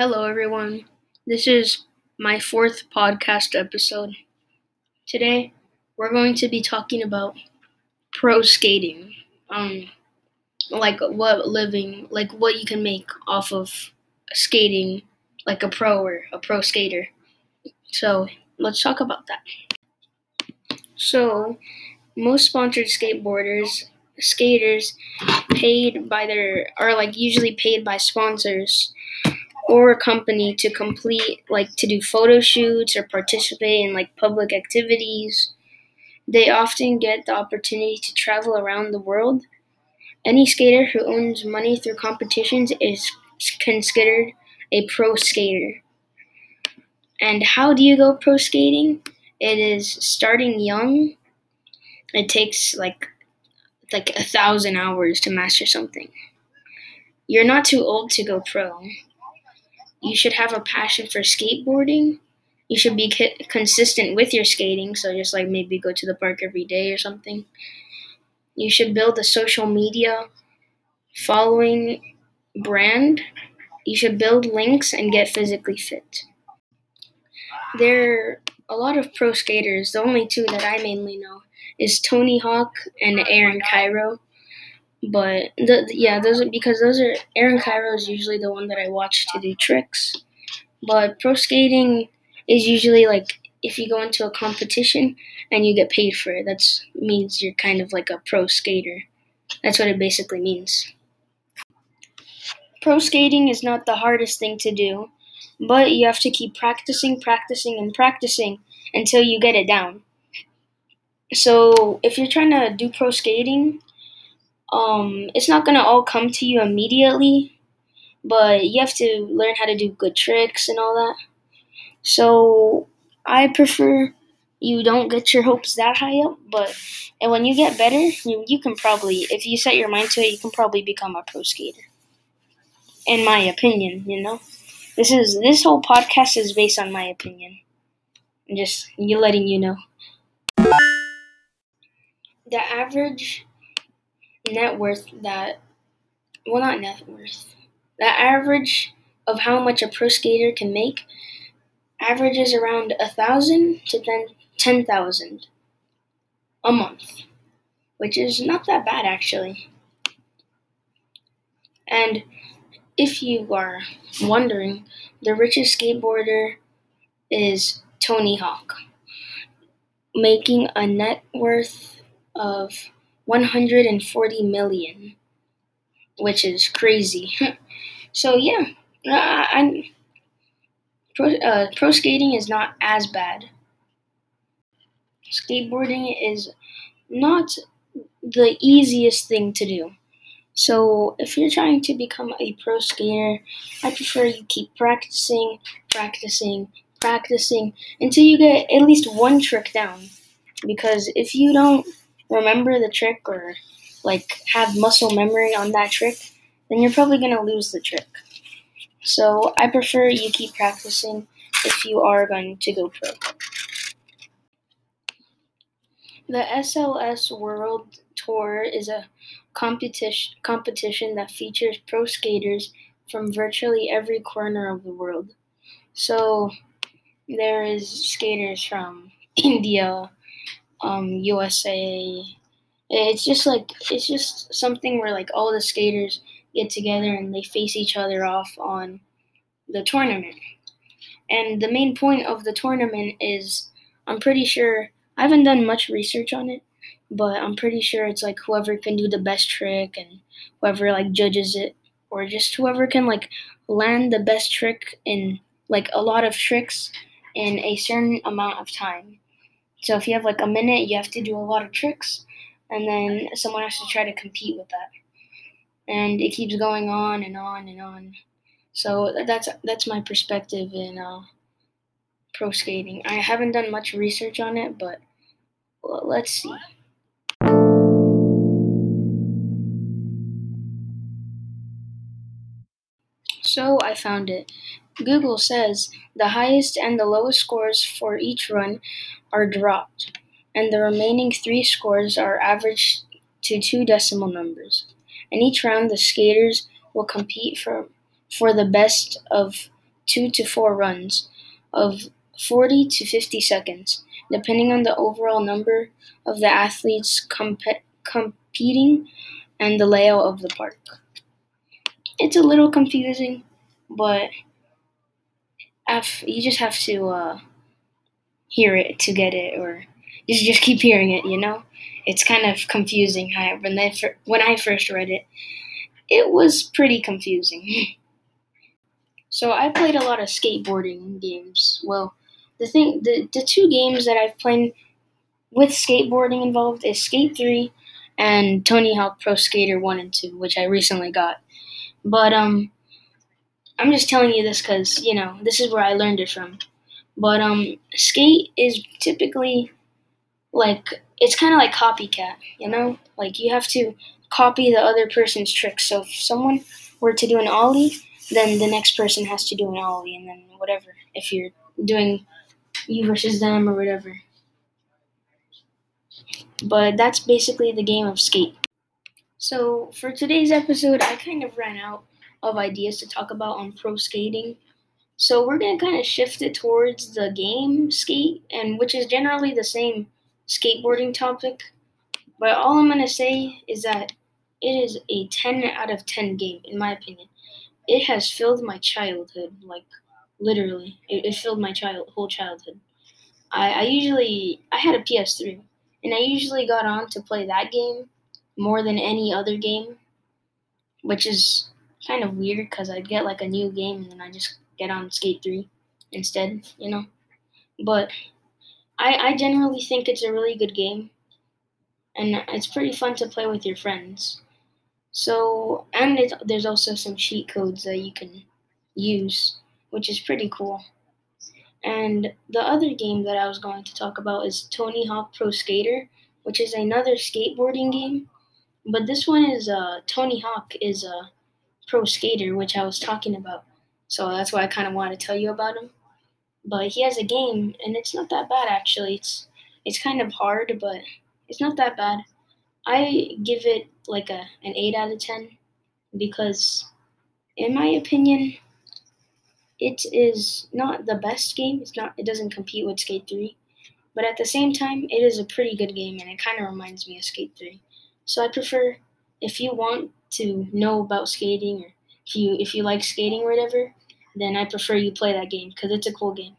Hello, everyone. This is my fourth podcast episode. Today, we're going to be talking about pro skating. Um, like what living, like what you can make off of skating, like a pro or a pro skater. So, let's talk about that. So, most sponsored skateboarders, skaters, paid by their, are like usually paid by sponsors or a company to complete like to do photo shoots or participate in like public activities. They often get the opportunity to travel around the world. Any skater who earns money through competitions is considered a pro skater. And how do you go pro skating? It is starting young. It takes like like a thousand hours to master something. You're not too old to go pro you should have a passion for skateboarding. You should be consistent with your skating, so just like maybe go to the park every day or something. You should build a social media following brand. You should build links and get physically fit. There are a lot of pro skaters. The only two that I mainly know is Tony Hawk and Aaron Kyro. But the, yeah, those are because those are Aaron Kyro is usually the one that I watch to do tricks. But pro skating is usually like if you go into a competition and you get paid for it. That means you're kind of like a pro skater. That's what it basically means. Pro skating is not the hardest thing to do, but you have to keep practicing, practicing, and practicing until you get it down. So, if you're trying to do pro skating, um, it's not gonna all come to you immediately, but you have to learn how to do good tricks and all that. So I prefer you don't get your hopes that high up, but and when you get better, you, you can probably, if you set your mind to it, you can probably become a pro skater. In my opinion, you know, this is this whole podcast is based on my opinion. I'm just you letting you know. The average net worth that, well, not net worth, the average of how much a pro skater can make averages around a thousand to then ten thousand a month, which is not that bad actually. And if you are wondering, the richest skateboarder is Tony Hawk, making a net worth of 140 million, which is crazy. so yeah, I'm pro, uh, pro skating is not as bad. Skateboarding is not the easiest thing to do. So if you're trying to become a pro skater, I prefer you keep practicing, practicing, practicing until you get at least one trick down. Because if you don't remember the trick or like have muscle memory on that trick, then you're probably going to lose the trick. So I prefer you keep practicing if you are going to go pro. The SLS World Tour is a competition competition that features pro skaters from virtually every corner of the world. So there is skaters from India, um, USA. It's just like it's just something where like all the skaters get together and they face each other off on the tournament. And the main point of the tournament is I'm pretty sure I haven't done much research on it, but I'm pretty sure it's like whoever can do the best trick and whoever like judges it or just whoever can like land the best trick in like a lot of tricks in a certain amount of time. So if you have like a minute, you have to do a lot of tricks, and then someone has to try to compete with that. And it keeps going on and on and on. So that's that's my perspective in uh, pro skating. I haven't done much research on it, but let's see. So I found it. Google says the highest and the lowest scores for each run are dropped, and the remaining three scores are averaged to two decimal numbers. In each round, the skaters will compete for, for the best of two to four runs of 40 to 50 seconds, depending on the overall number of the athletes comp- competing and the layout of the park. It's a little confusing, but you just have to uh, hear it to get it, or just just keep hearing it. You know, it's kind of confusing. However, when I, when I first read it, it was pretty confusing. so I played a lot of skateboarding games. Well, the thing, the the two games that I've played with skateboarding involved is Skate Three and Tony Hawk Pro Skater One and Two, which I recently got. But um, I'm just telling you this because you know this is where I learned it from. But um, skate is typically like it's kind of like copycat, you know. Like you have to copy the other person's tricks. So if someone were to do an ollie, then the next person has to do an ollie, and then whatever. If you're doing you versus them or whatever. But that's basically the game of skate. So for today's episode, I kind of ran out of ideas to talk about on pro skating. So we're gonna kind of shift it towards the game skate, and which is generally the same skateboarding topic. But all I'm gonna say is that it is a 10 out of 10 game, in my opinion. It has filled my childhood, like literally, it, it filled my child whole childhood. I, I usually I had a PS3, and I usually got on to play that game more than any other game, which is kind of weird because I'd get like a new game and then I just get on Skate 3 instead, you know. But I, I generally think it's a really good game and it's pretty fun to play with your friends. So, and there's also some cheat codes that you can use, which is pretty cool. And the other game that I was going to talk about is Tony Hawk Pro Skater, which is another skateboarding game. But this one is uh, Tony Hawk is a pro skater, which I was talking about. So that's why I kind of wanted to tell you about him. But he has a game, and it's not that bad actually. It's it's kind of hard, but it's not that bad. I give it like a an eight out of ten because, in my opinion, it is not the best game. It's not. It doesn't compete with Skate Three, but at the same time, it is a pretty good game, and it kind of reminds me of Skate Three. So I prefer if you want to know about skating or if you if you like skating or whatever, then I prefer you play that game because it's a cool game.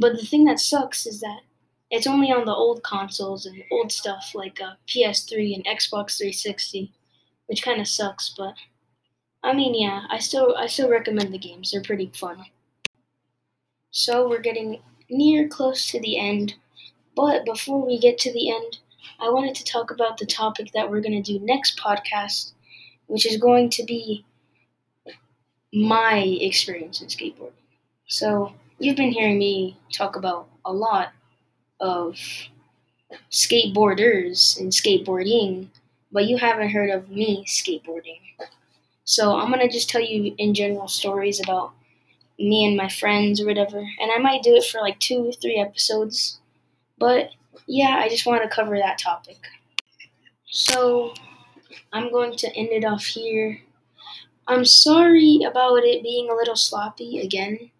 But the thing that sucks is that it's only on the old consoles and old stuff like uh, PS3 and Xbox 360, which kind of sucks. But I mean, yeah, I still I still recommend the games. They're pretty fun. So we're getting near close to the end, but before we get to the end, I wanted to talk about the topic that we're to do next podcast, which is going to be my experience in skateboarding. So, you've been hearing me talk about a lot of skateboarders and skateboarding, but you haven't heard of me skateboarding. So, I'm going to just tell you in general stories about me and my friends or whatever, and I might do it for like two, three episodes. But yeah, I just want to cover that topic. So, I'm going to end it off here. I'm sorry about it being a little sloppy again.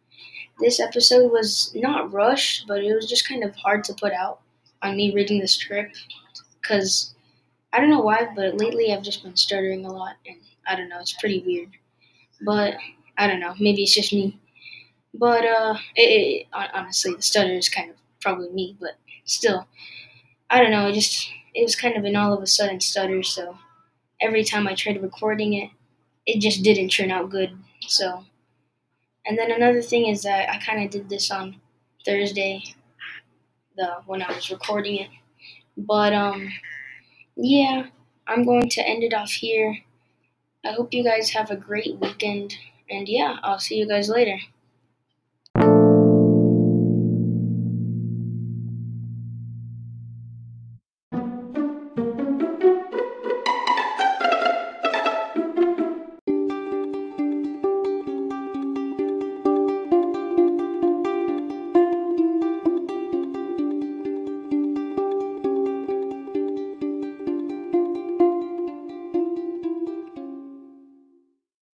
This episode was not rushed, but it was just kind of hard to put out on me reading the script because I don't know why, but lately I've just been stuttering a lot, and I don't know, it's pretty weird. But I don't know, maybe it's just me. But uh, it, it, honestly, the stutter is kind of probably me, but still, I don't know. It just it was kind of an all of a sudden stutter, so every time I tried recording it, it just didn't turn out good. So, and then another thing is that I kind of did this on Thursday, the when I was recording it. But um, yeah, I'm going to end it off here. I hope you guys have a great weekend, and yeah, I'll see you guys later.